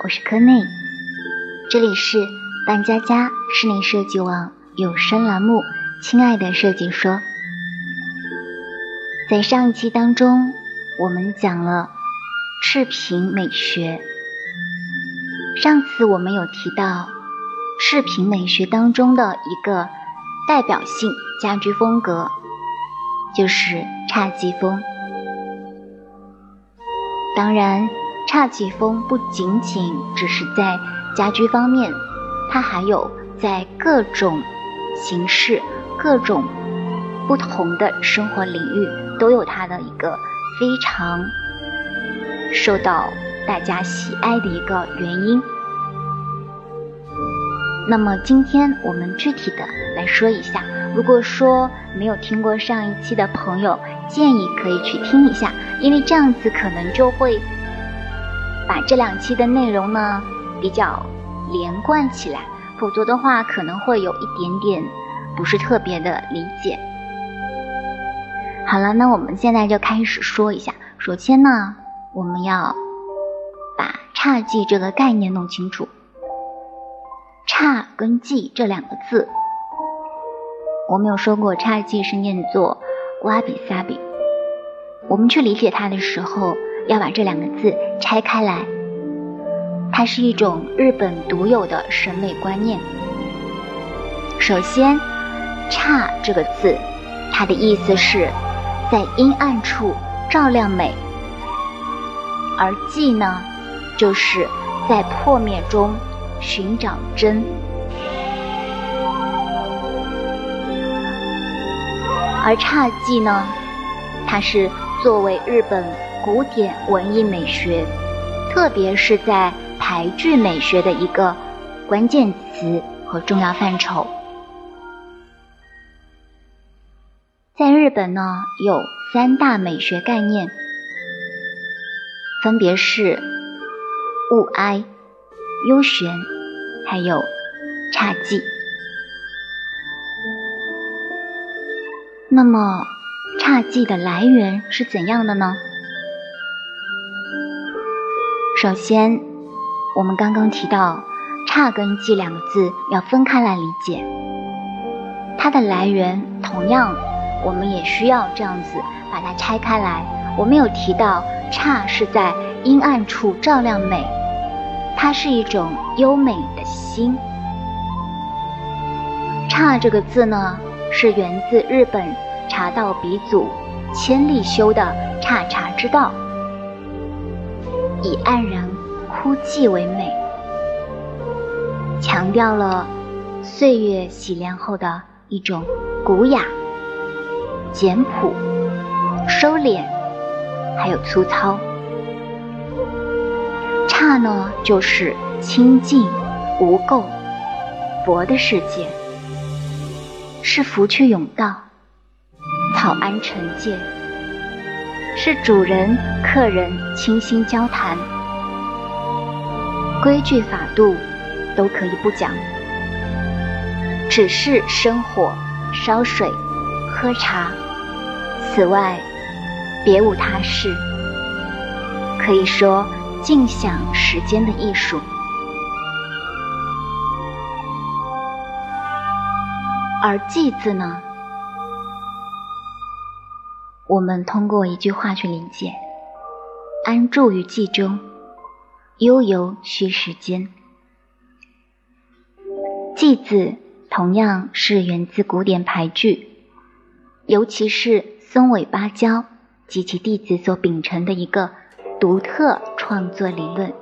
我是柯内，这里是范佳佳室内设计网有声栏目《亲爱的设计说》。在上一期当中，我们讲了赤贫美学。上次我们有提到赤贫美学当中的一个代表性家居风格，就是侘寂风。当然，侘寂风不仅仅只是在家居方面，它还有在各种形式、各种不同的生活领域都有它的一个非常受到大家喜爱的一个原因。那么今天我们具体的来说一下，如果说没有听过上一期的朋友，建议可以去听一下。因为这样子可能就会把这两期的内容呢比较连贯起来，否则的话可能会有一点点不是特别的理解。好了，那我们现在就开始说一下。首先呢，我们要把侘寂这个概念弄清楚。侘跟寂这两个字，我们有说过，侘寂是念作哇比萨比。我们去理解它的时候，要把这两个字拆开来。它是一种日本独有的审美观念。首先，“侘”这个字，它的意思是在阴暗处照亮美；而“寂”呢，就是在破灭中寻找真。而“侘寂”呢，它是。作为日本古典文艺美学，特别是在排剧美学的一个关键词和重要范畴，在日本呢有三大美学概念，分别是物哀、幽玄，还有侘寂。那么。侘寂的来源是怎样的呢？首先，我们刚刚提到“侘”跟“寂”两个字要分开来理解，它的来源同样，我们也需要这样子把它拆开来。我们有提到“侘”是在阴暗处照亮美，它是一种优美的心。“侘”这个字呢，是源自日本。茶道鼻祖千利休的侘茶之道，以黯然枯寂为美，强调了岁月洗练后的一种古雅、简朴、收敛，还有粗糙。刹呢，就是清净无垢、佛的世界，是福去永道。草庵惩戒，是主人客人倾心交谈，规矩法度都可以不讲，只是生火、烧水、喝茶，此外别无他事。可以说尽享时间的艺术，而寂字呢？我们通过一句话去理解：安住于寂中，悠游需时间。寂字同样是源自古典俳句，尤其是松尾芭蕉及其弟子所秉承的一个独特创作理论：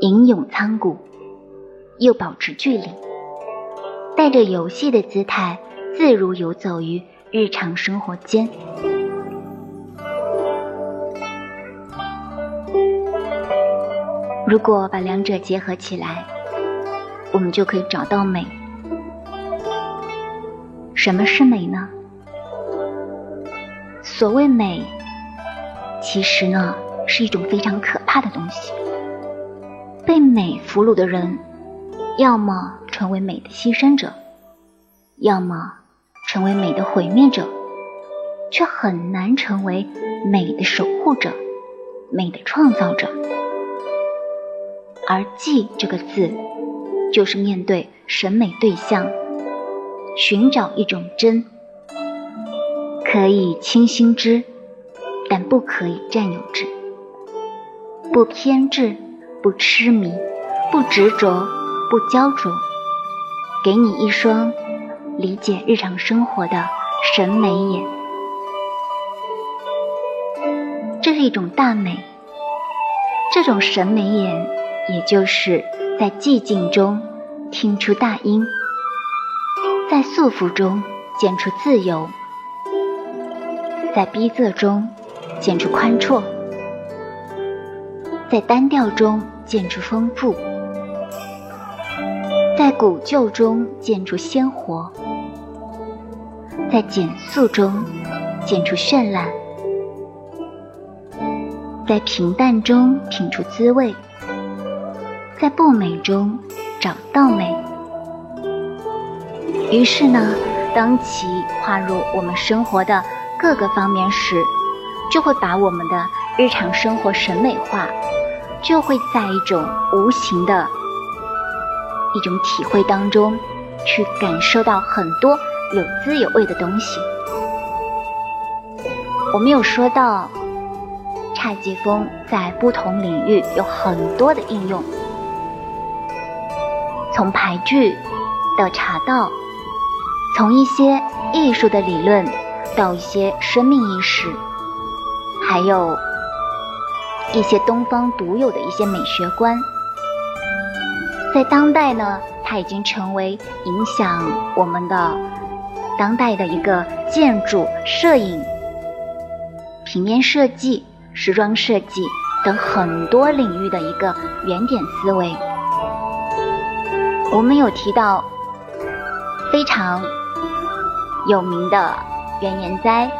吟咏苍古，又保持距离，带着游戏的姿态，自如游走于。日常生活间，如果把两者结合起来，我们就可以找到美。什么是美呢？所谓美，其实呢是一种非常可怕的东西。被美俘虏的人，要么成为美的牺牲者，要么。成为美的毁灭者，却很难成为美的守护者、美的创造者。而寂这个字，就是面对审美对象，寻找一种真，可以倾心之，但不可以占有之，不偏执，不痴迷，不执着，不焦灼，给你一双理解日常生活的审美眼，这是一种大美。这种审美眼，也就是在寂静中听出大音，在束缚中见出自由，在逼仄中见出宽绰，在单调中见出丰富，在古旧中建出鲜活，在简素中建出绚烂。在平淡中品出滋味，在不美中找到美。于是呢，当其划入我们生活的各个方面时，就会把我们的日常生活审美化，就会在一种无形的一种体会当中，去感受到很多有滋有味的东西。我们有说到。侘寂风在不同领域有很多的应用，从排剧到茶道，从一些艺术的理论到一些生命意识，还有一些东方独有的一些美学观，在当代呢，它已经成为影响我们的当代的一个建筑、摄影、平面设计。时装设计等很多领域的一个原点思维，我们有提到非常有名的原研哉、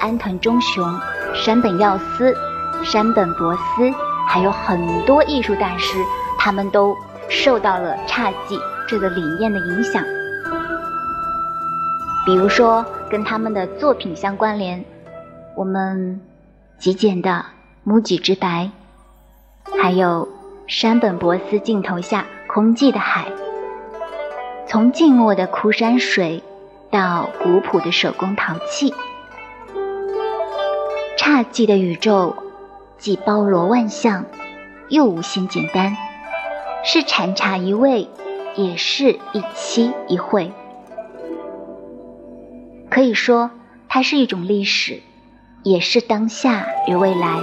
安藤忠雄、山本耀司、山本博司，还有很多艺术大师，他们都受到了侘寂这个理念的影响。比如说，跟他们的作品相关联，我们。极简的木吉之白，还有山本博司镜头下空寂的海，从静默的枯山水到古朴的手工陶器，侘寂的宇宙既包罗万象，又无限简单，是禅茶一味，也是一期一会，可以说它是一种历史。也是当下与未来，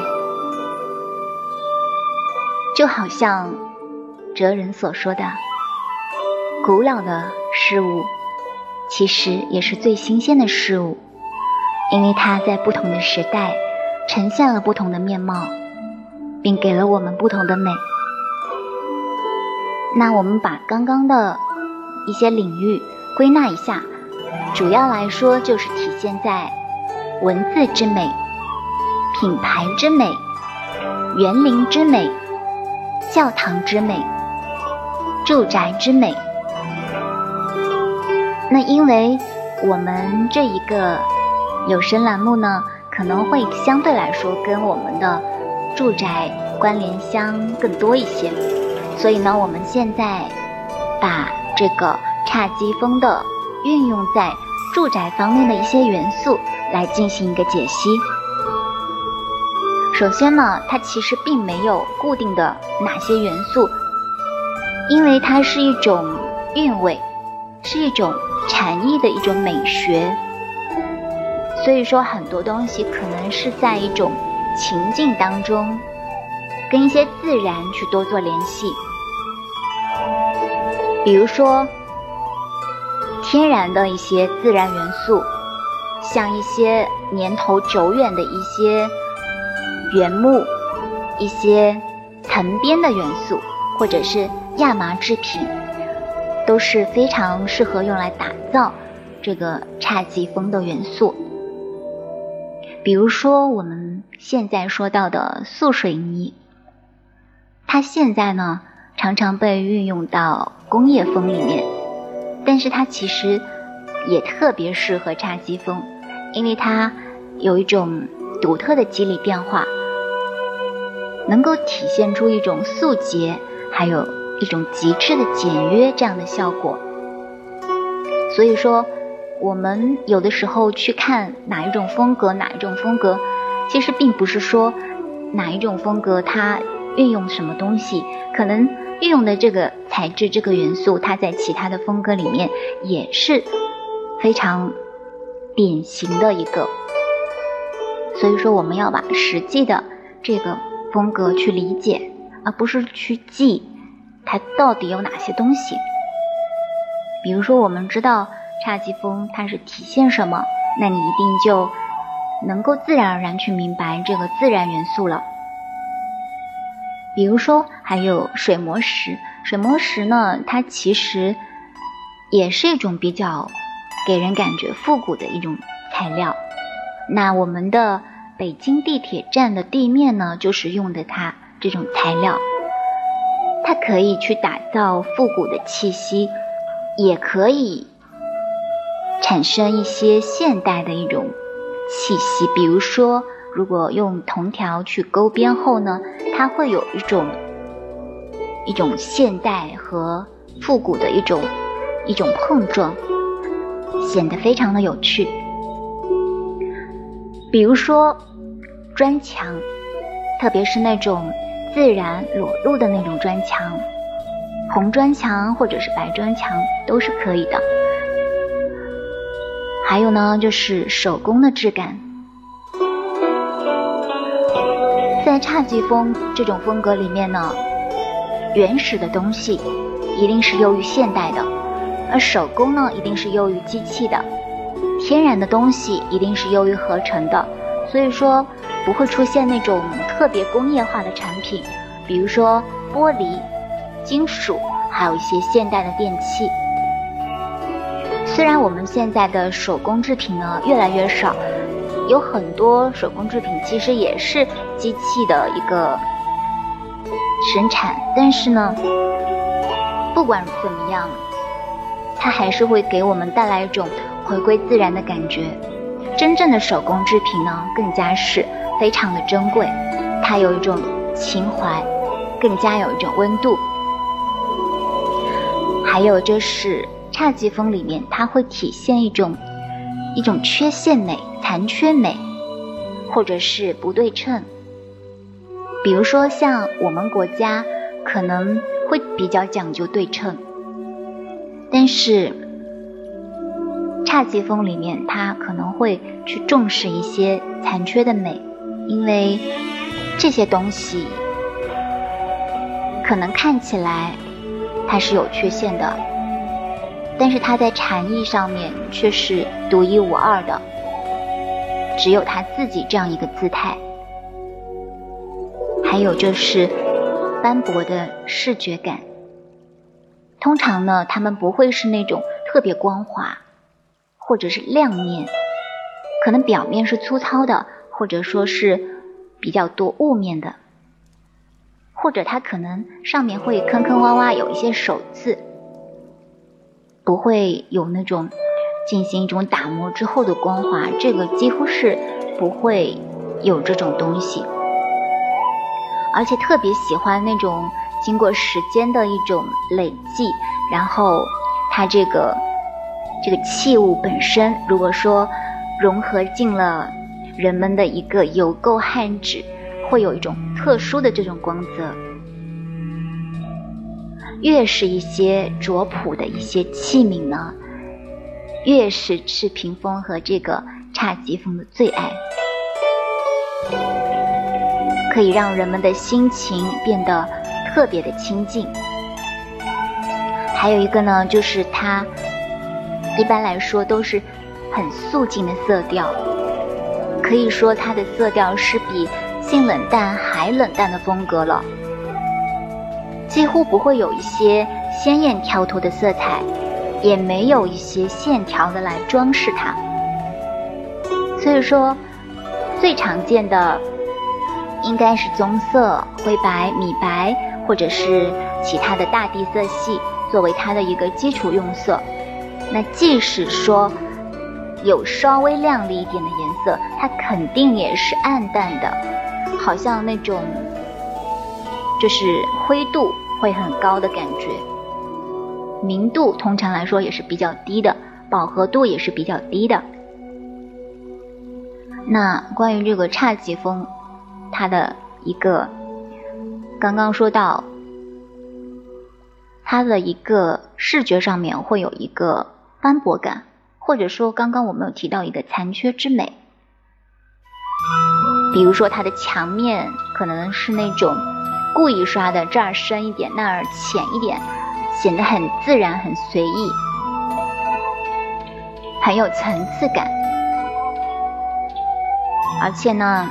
就好像哲人所说的，古老的事物其实也是最新鲜的事物，因为它在不同的时代呈现了不同的面貌，并给了我们不同的美。那我们把刚刚的一些领域归纳一下，主要来说就是体现在。文字之美，品牌之美，园林之美，教堂之美，住宅之美。那因为我们这一个有声栏目呢，可能会相对来说跟我们的住宅关联相更多一些，所以呢，我们现在把这个侘寂风的运用在住宅方面的一些元素。来进行一个解析。首先呢，它其实并没有固定的哪些元素，因为它是一种韵味，是一种禅意的一种美学，所以说很多东西可能是在一种情境当中，跟一些自然去多做联系，比如说天然的一些自然元素。像一些年头久远的一些原木、一些藤编的元素，或者是亚麻制品，都是非常适合用来打造这个侘寂风的元素。比如说我们现在说到的素水泥，它现在呢常常被运用到工业风里面，但是它其实也特别适合侘寂风。因为它有一种独特的肌理变化，能够体现出一种素洁，还有一种极致的简约这样的效果。所以说，我们有的时候去看哪一种风格，哪一种风格，其实并不是说哪一种风格它运用什么东西，可能运用的这个材质、这个元素，它在其他的风格里面也是非常典型的一个。所以说，我们要把实际的这个风格去理解，而不是去记它到底有哪些东西。比如说，我们知道侘寂风它是体现什么，那你一定就能够自然而然去明白这个自然元素了。比如说，还有水磨石，水磨石呢，它其实也是一种比较给人感觉复古的一种材料。那我们的北京地铁站的地面呢，就是用的它这种材料，它可以去打造复古的气息。也可以产生一些现代的一种气息，比如说，如果用铜条去勾边后呢，它会有一种一种现代和复古的一种一种碰撞，显得非常的有趣。比如说砖墙，特别是那种自然裸露的那种砖墙。红砖墙或者是白砖墙都是可以的。还有呢，就是手工的质感，在侘寂风这种风格里面呢，原始的东西一定是优于现代的，而手工呢一定是优于机器的，天然的东西一定是优于合成的，所以说不会出现那种特别工业化的产品，比如说玻璃。金属，还有一些现代的电器。虽然我们现在的手工制品呢越来越少，有很多手工制品其实也是机器的一个生产，但是呢，不管怎么样，它还是会给我们带来一种回归自然的感觉。真正的手工制品呢，更加是非常的珍贵，它有一种情怀，更加有一种温度。还有就是侘寂风里面，它会体现一种一种缺陷美、残缺美，或者是不对称。比如说像我们国家可能会比较讲究对称，但是侘寂风里面它可能会去重视一些残缺的美，因为这些东西可能看起来。它是有缺陷的，但是它在禅意上面却是独一无二的，只有它自己这样一个姿态。还有就是斑驳的视觉感，通常呢，它们不会是那种特别光滑，或者是亮面，可能表面是粗糙的，或者说是比较多雾面的。或者它可能上面会坑坑洼洼，有一些手字，不会有那种进行一种打磨之后的光滑，这个几乎是不会有这种东西。而且特别喜欢那种经过时间的一种累计，然后它这个这个器物本身，如果说融合进了人们的一个油垢汗纸。会有一种特殊的这种光泽，越是一些拙朴的一些器皿呢，越是赤屏风和这个侘寂风的最爱，可以让人们的心情变得特别的清静。还有一个呢，就是它一般来说都是很素净的色调，可以说它的色调是比。性冷淡还冷淡的风格了，几乎不会有一些鲜艳跳脱的色彩，也没有一些线条的来装饰它。所以说，最常见的应该是棕色、灰白、米白，或者是其他的大地色系作为它的一个基础用色。那即使说有稍微亮丽一点的颜色，它肯定也是暗淡的。好像那种就是灰度会很高的感觉。明度通常来说也是比较低的，饱和度也是比较低的。那关于这个侘寂风，它的一个刚刚说到，它的一个视觉上面会有一个斑驳感，或者说刚刚我们有提到一个残缺之美，比如说它的墙面可能是那种故意刷的，这儿深一点，那儿浅一点。显得很自然、很随意，很有层次感。而且呢，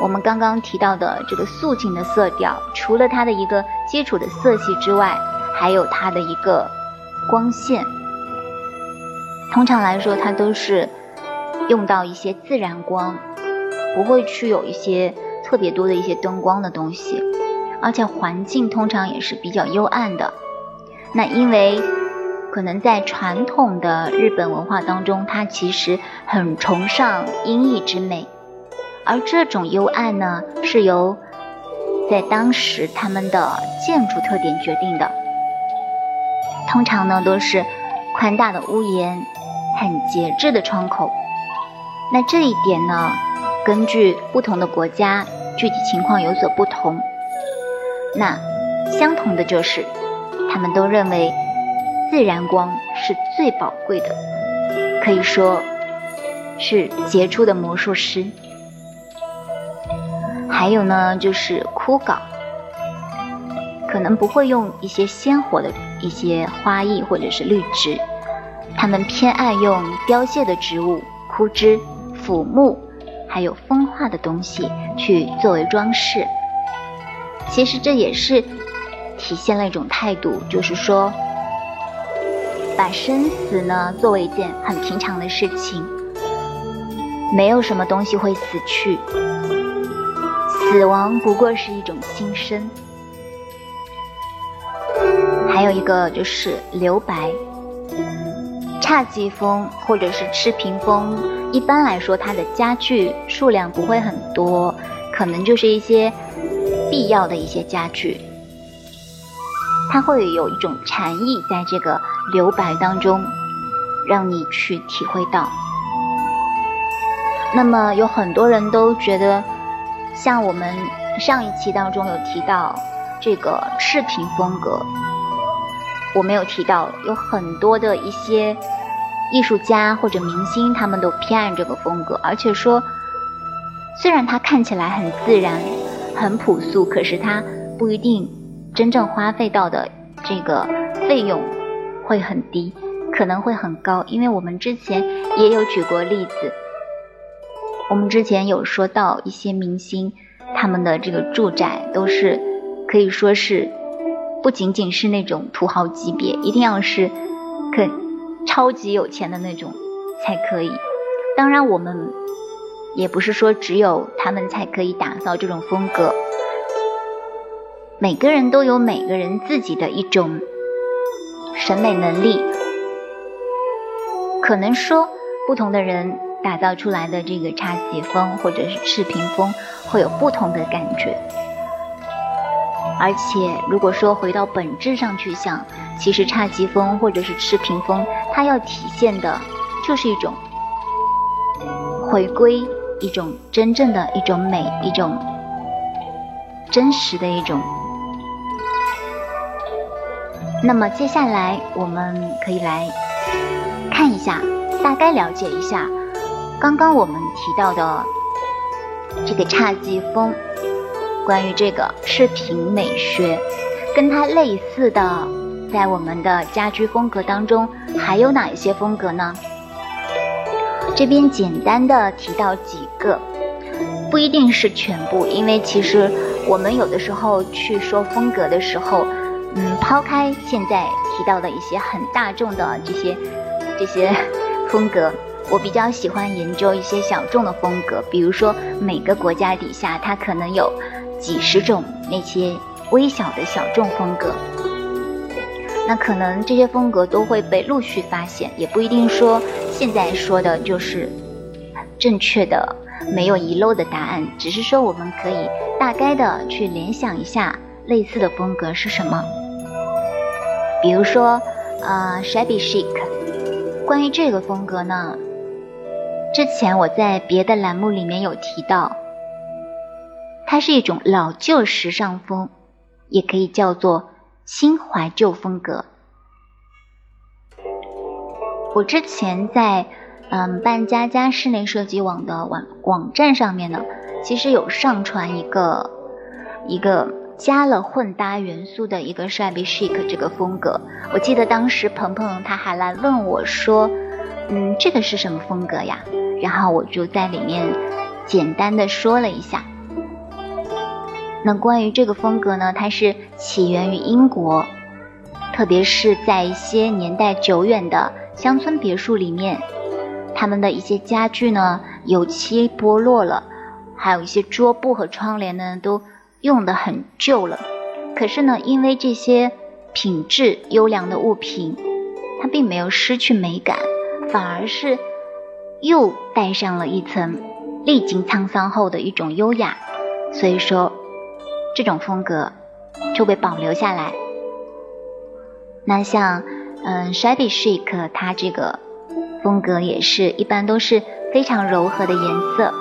我们刚刚提到的这个素净的色调，除了它的一个基础的色系之外，还有它的一个光线。通常来说，它都是用到一些自然光，不会去有一些特别多的一些灯光的东西，而且环境通常也是比较幽暗的。那因为可能在传统的日本文化当中，它其实很崇尚阴翳之美，而这种幽暗呢，是由在当时他们的建筑特点决定的。通常呢都是宽大的屋檐，很节制的窗口。那这一点呢，根据不同的国家具体情况有所不同。那相同的就是。他们都认为自然光是最宝贵的，可以说是杰出的魔术师。还有呢，就是枯槁，可能不会用一些鲜活的一些花艺或者是绿植，他们偏爱用凋谢的植物、枯枝、腐木，还有风化的东西去作为装饰。其实这也是。体现了一种态度，就是说，把生死呢作为一件很平常的事情，没有什么东西会死去，死亡不过是一种新生。还有一个就是留白，侘寂风或者是赤屏风，一般来说它的家具数量不会很多，可能就是一些必要的一些家具。它会有一种禅意在这个留白当中，让你去体会到。那么有很多人都觉得，像我们上一期当中有提到这个视频风格，我没有提到，有很多的一些艺术家或者明星，他们都偏爱这个风格，而且说，虽然它看起来很自然、很朴素，可是它不一定。真正花费到的这个费用会很低，可能会很高，因为我们之前也有举过例子。我们之前有说到一些明星，他们的这个住宅都是可以说是不仅仅是那种土豪级别，一定要是可超级有钱的那种才可以。当然，我们也不是说只有他们才可以打造这种风格。每个人都有每个人自己的一种审美能力，可能说不同的人打造出来的这个侘寂风或者是赤屏风会有不同的感觉。而且如果说回到本质上去想，其实侘寂风或者是赤屏风，它要体现的就是一种回归，一种真正的一种美，一种真实的一种。那么接下来我们可以来看一下，大概了解一下刚刚我们提到的这个侘寂风，关于这个视频美学，跟它类似的，在我们的家居风格当中还有哪一些风格呢？这边简单的提到几个，不一定是全部，因为其实我们有的时候去说风格的时候。嗯，抛开现在提到的一些很大众的这些这些风格，我比较喜欢研究一些小众的风格。比如说，每个国家底下它可能有几十种那些微小的小众风格，那可能这些风格都会被陆续发现，也不一定说现在说的就是正确的、没有遗漏的答案，只是说我们可以大概的去联想一下。类似的风格是什么？比如说，呃，shabby chic。关于这个风格呢，之前我在别的栏目里面有提到，它是一种老旧时尚风，也可以叫做新怀旧风格。我之前在嗯半家家室内设计网的网网站上面呢，其实有上传一个一个加了混搭元素的一个 shabby chic 这个风格。我记得当时鹏鹏他还来问我说，嗯，这个是什么风格呀？然后我就在里面简单的说了一下。那关于这个风格呢，它是起源于英国，特别是在一些年代久远的。乡村别墅里面，他们的一些家具呢，油漆剥落了，还有一些桌布和窗帘呢，都用的很旧了。可是呢，因为这些品质优良的物品，它并没有失去美感，反而是又带上了一层历经沧桑后的一种优雅。所以说，这种风格就被保留下来。那像。嗯，shabby chic，它这个风格也是一般都是非常柔和的颜色，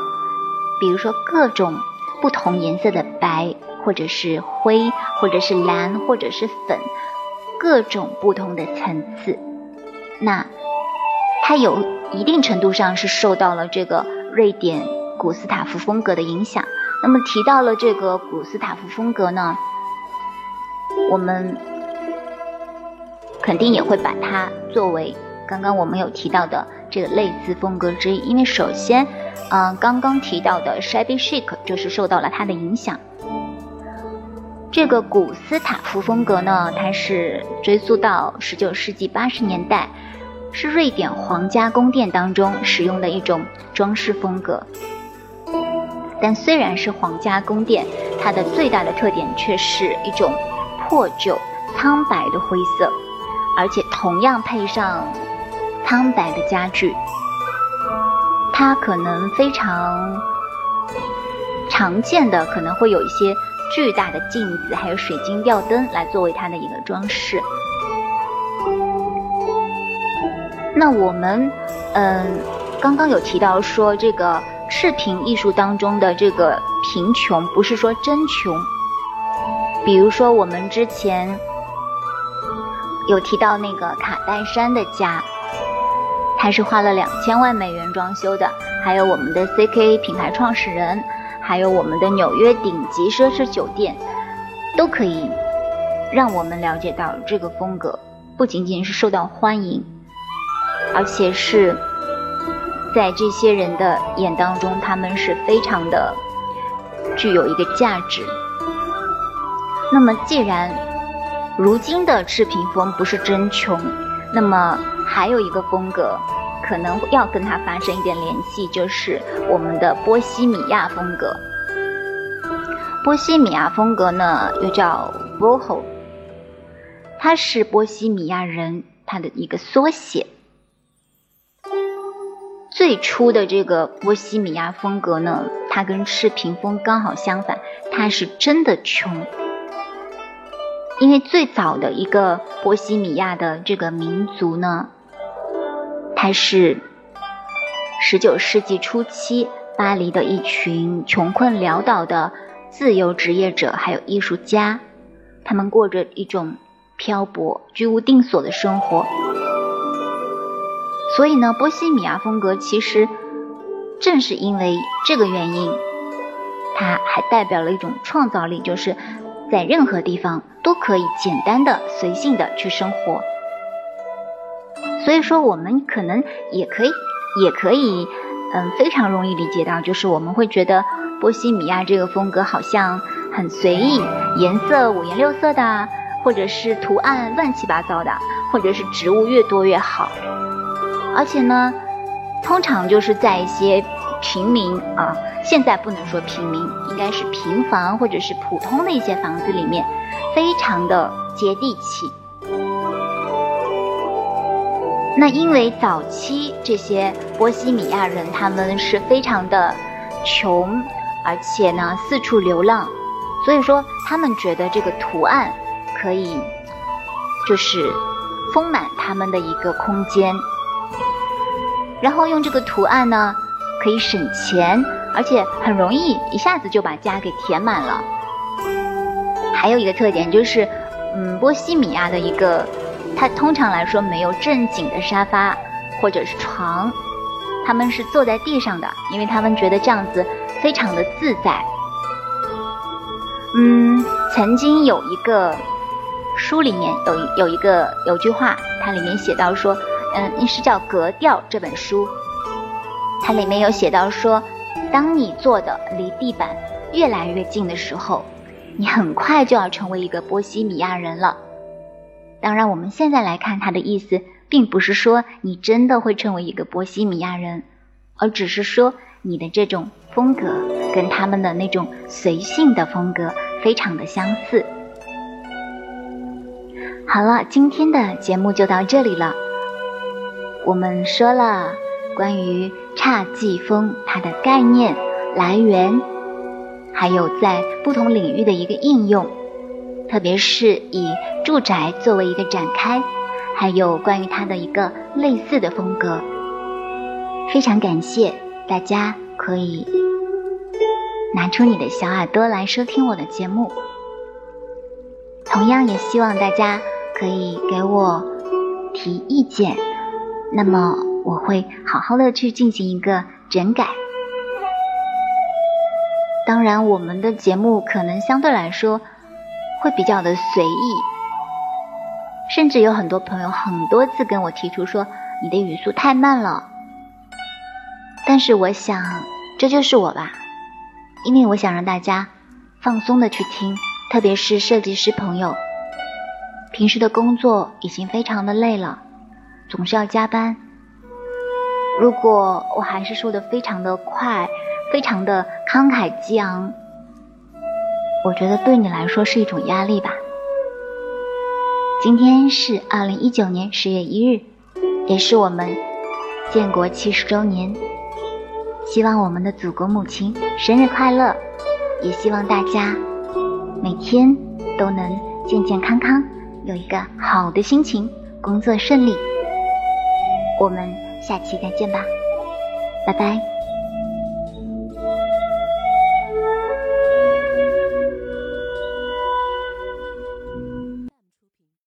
比如说各种不同颜色的白，或者是灰，或者是蓝，或者是粉，各种不同的层次。那它有一定程度上是受到了这个瑞典古斯塔夫风格的影响。那么提到了这个古斯塔夫风格呢，我们。肯定也会把它作为刚刚我们有提到的这个类似风格之一，因为首先，嗯，刚刚提到的 shabby chic 就是受到了它的影响。这个古斯塔夫风格呢，它是追溯到十九世纪八十年代，是瑞典皇家宫殿当中使用的一种装饰风格。但虽然是皇家宫殿，它的最大的特点却是一种破旧苍白的灰色。而且同样配上苍白的家具，它可能非常常见的，可能会有一些巨大的镜子，还有水晶吊灯来作为它的一个装饰。那我们嗯，刚刚有提到说，这个赤贫艺术当中的这个贫穷，不是说真穷，比如说我们之前。有提到那个卡戴珊的家，他是花了两千万美元装修的。还有我们的 CK 品牌创始人，还有我们的纽约顶级奢侈酒店，都可以让我们了解到这个风格不仅仅是受到欢迎，而且是在这些人的眼当中，他们是非常的具有一个价值。那么既然如今的赤贫风不是真穷，那么还有一个风格，可能要跟它发生一点联系，就是我们的波西米亚风格。波西米亚风格呢，又叫 boho，它是波西米亚人它的一个缩写。最初的这个波西米亚风格呢，它跟赤贫风刚好相反，它是真的穷。因为最早的一个波西米亚的这个民族呢，它是十九世纪初期巴黎的一群穷困潦倒的自由职业者，还有艺术家，他们过着一种漂泊、居无定所的生活。所以呢，波西米亚风格其实正是因为这个原因，它还代表了一种创造力，就是在任何地方。都可以简单的、随性的去生活，所以说我们可能也可以，也可以，嗯，非常容易理解到，就是我们会觉得波西米亚这个风格好像很随意，颜色五颜六色的，或者是图案乱七八糟的，或者是植物越多越好，而且呢，通常就是在一些平民啊，现在不能说平民，应该是平房或者是普通的一些房子里面。非常的接地气。那因为早期这些波西米亚人他们是非常的穷，而且呢四处流浪，所以说他们觉得这个图案可以就是丰满他们的一个空间，然后用这个图案呢可以省钱，而且很容易一下子就把家给填满了。还有一个特点就是，嗯，波西米亚的一个，它通常来说没有正经的沙发或者是床，他们是坐在地上的，因为他们觉得这样子非常的自在。嗯，曾经有一个书里面有有一个有句话，它里面写到说，嗯，那是叫《格调》这本书，它里面有写到说，当你坐的离地板越来越近的时候，你很快就要成为一个波西米亚人了。当然，我们现在来看它的意思，并不是说你真的会成为一个波西米亚人，而只是说你的这种。风格跟他们的那种随性的风格非常的相似。好了，今天的节目就到这里了。我们说了关于侘寂风它的概念、来源，还有在不同领域的一个应用，特别是以住宅作为一个展开，还有关于它的一个类似的风格。非常感谢大家可以。拿出你的小耳朵来收听我的节目，同样也希望大家可以给我提意见，那么我会好好的去进行一个整改。当然，我们的节目可能相对来说会比较的随意，甚至有很多朋友很多次跟我提出说你的语速太慢了，但是我想这就是我吧。因为我想让大家放松的去听，特别是设计师朋友，平时的工作已经非常的累了，总是要加班。如果我还是说的非常的快，非常的慷慨激昂，我觉得对你来说是一种压力吧。今天是二零一九年十月一日，也是我们建国七十周年。希望我们的祖国母亲生日快乐，也希望大家每天都能健健康康，有一个好的心情，工作顺利。我们下期再见吧，拜拜。